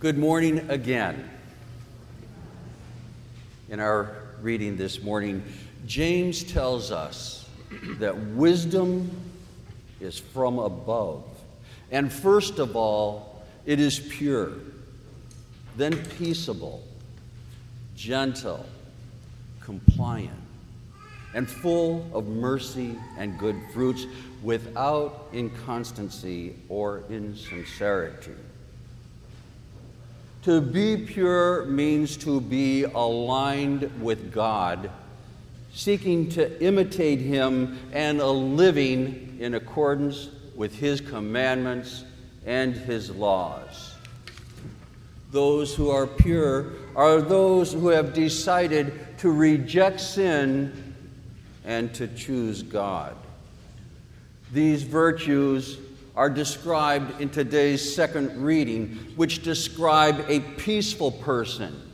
Good morning again. In our reading this morning, James tells us that wisdom is from above. And first of all, it is pure, then peaceable, gentle, compliant, and full of mercy and good fruits, without inconstancy or insincerity. To be pure means to be aligned with God, seeking to imitate Him and a living in accordance with His commandments and His laws. Those who are pure are those who have decided to reject sin and to choose God. These virtues are described in today's second reading, which describe a peaceful person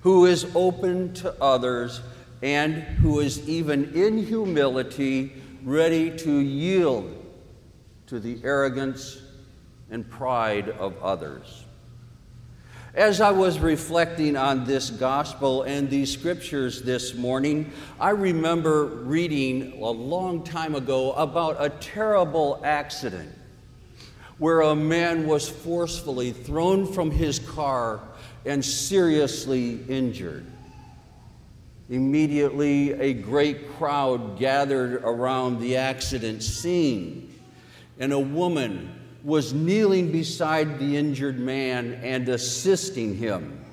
who is open to others and who is even in humility ready to yield to the arrogance and pride of others. As I was reflecting on this gospel and these scriptures this morning, I remember reading a long time ago about a terrible accident where a man was forcefully thrown from his car and seriously injured. Immediately, a great crowd gathered around the accident scene, and a woman was kneeling beside the injured man and assisting him.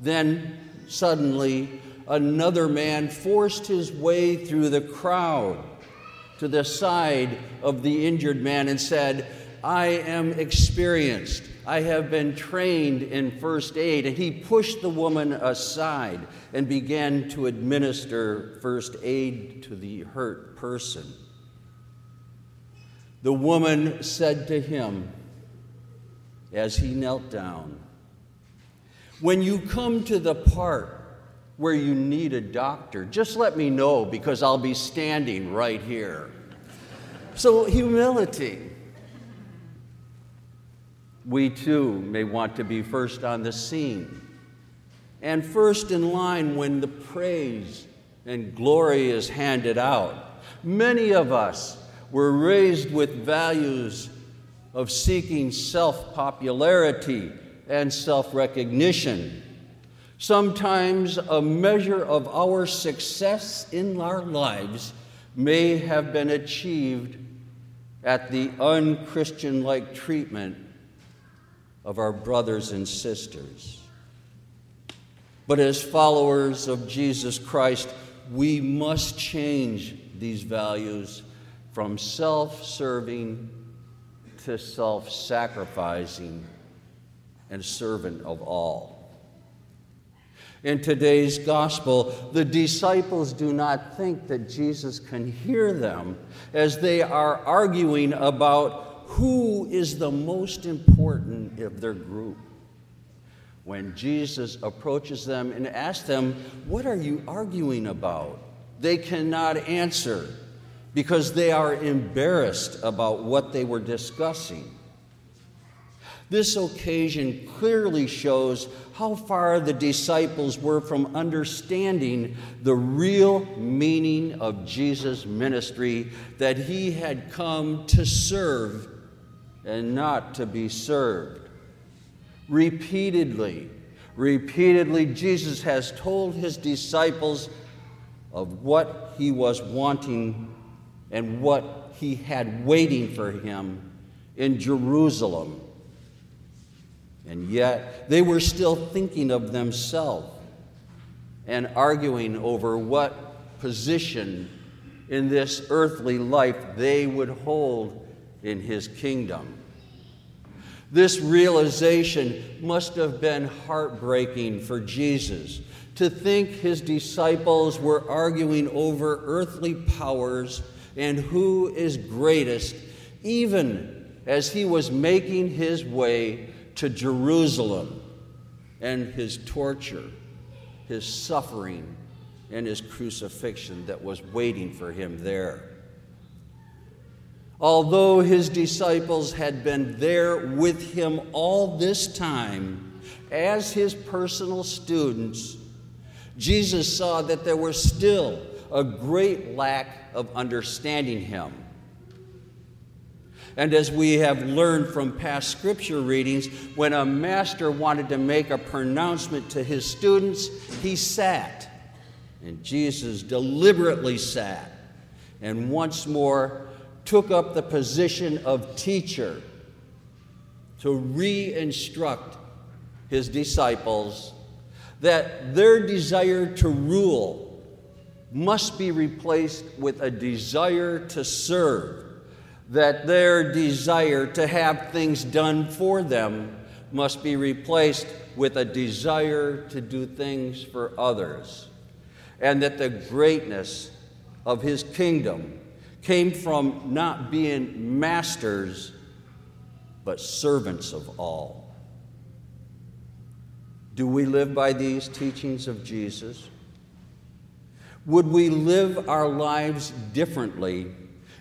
Then, suddenly, another man forced his way through the crowd to the side of the injured man and said, I am experienced. I have been trained in first aid. And he pushed the woman aside and began to administer first aid to the hurt person. The woman said to him as he knelt down, When you come to the part where you need a doctor, just let me know because I'll be standing right here. So, humility. We too may want to be first on the scene and first in line when the praise and glory is handed out. Many of us were raised with values of seeking self popularity and self recognition. Sometimes a measure of our success in our lives may have been achieved at the unchristian like treatment of our brothers and sisters. But as followers of Jesus Christ, we must change these values from self serving to self sacrificing and servant of all. In today's gospel, the disciples do not think that Jesus can hear them as they are arguing about who is the most important of their group. When Jesus approaches them and asks them, What are you arguing about? They cannot answer because they are embarrassed about what they were discussing. This occasion clearly shows how far the disciples were from understanding the real meaning of Jesus' ministry that he had come to serve and not to be served. Repeatedly, repeatedly, Jesus has told his disciples of what he was wanting and what he had waiting for him in Jerusalem. And yet, they were still thinking of themselves and arguing over what position in this earthly life they would hold in his kingdom. This realization must have been heartbreaking for Jesus to think his disciples were arguing over earthly powers and who is greatest, even as he was making his way to Jerusalem and his torture, his suffering, and his crucifixion that was waiting for him there. Although his disciples had been there with him all this time as his personal students, Jesus saw that there was still a great lack of understanding him. And as we have learned from past scripture readings, when a master wanted to make a pronouncement to his students, he sat. And Jesus deliberately sat and once more took up the position of teacher to re instruct his disciples that their desire to rule must be replaced with a desire to serve, that their desire to have things done for them must be replaced with a desire to do things for others, and that the greatness of his kingdom came from not being masters, but servants of all. Do we live by these teachings of Jesus? Would we live our lives differently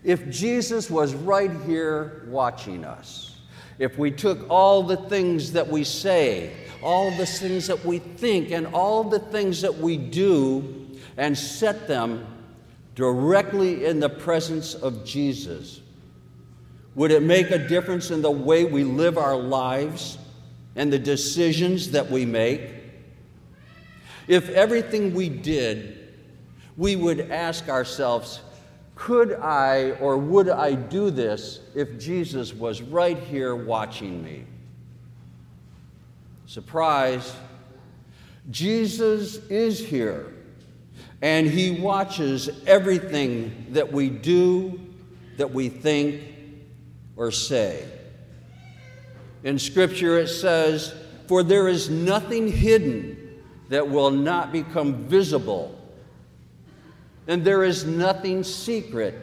if Jesus was right here watching us? If we took all the things that we say, all the things that we think, and all the things that we do and set them directly in the presence of Jesus? Would it make a difference in the way we live our lives and the decisions that we make? If everything we did, we would ask ourselves, could I or would I do this if Jesus was right here watching me? Surprise, Jesus is here and He watches everything that we do, that we think, or say. In Scripture it says, For there is nothing hidden that will not become visible, and there is nothing secret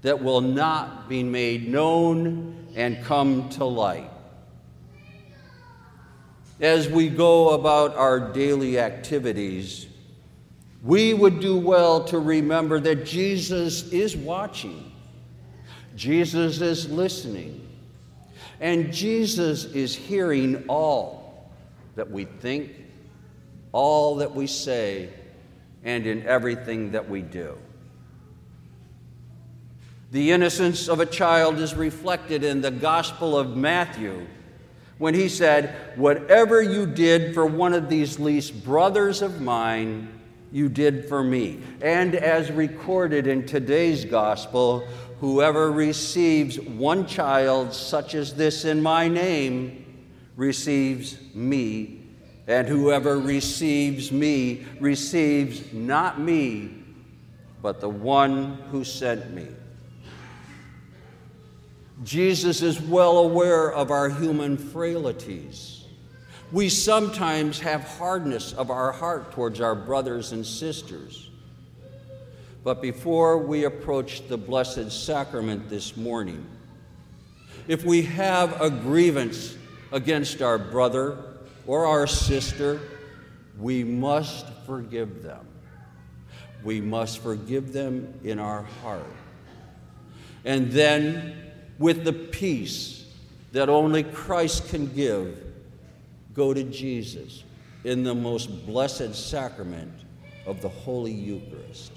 that will not be made known and come to light. As we go about our daily activities, we would do well to remember that Jesus is watching, Jesus is listening, and Jesus is hearing all that we think, all that we say, and in everything that we do. The innocence of a child is reflected in the Gospel of Matthew when he said, Whatever you did for one of these least brothers of mine, you did for me. And as recorded in today's gospel, whoever receives one child such as this in my name receives me, and whoever receives me receives not me, but the one who sent me. Jesus is well aware of our human frailties. We sometimes have hardness of our heart towards our brothers and sisters. But before we approach the Blessed Sacrament this morning, if we have a grievance against our brother or our sister, we must forgive them. We must forgive them in our heart. And then, with the peace that only Christ can give, go to Jesus in the most blessed sacrament of the Holy Eucharist.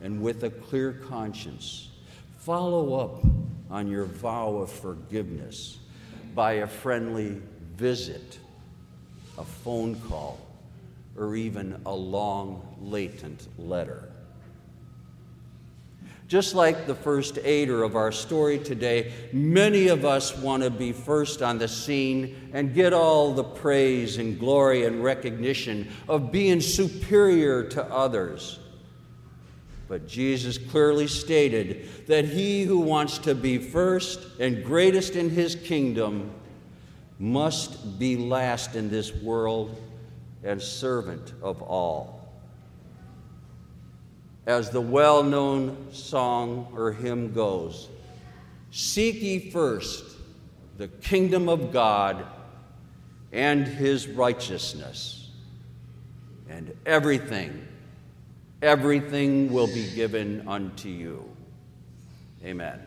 And with a clear conscience, follow up on your vow of forgiveness by a friendly visit, a phone call, or even a long, latent letter. Just like the first aider of our story today, many of us want to be first on the scene and get all the praise and glory and recognition of being superior to others. But Jesus clearly stated that he who wants to be first and greatest in his kingdom must be last in this world and servant of all as the well known song or hymn goes Seek ye first the kingdom of God and his righteousness, and everything, everything will be given unto you. Amen.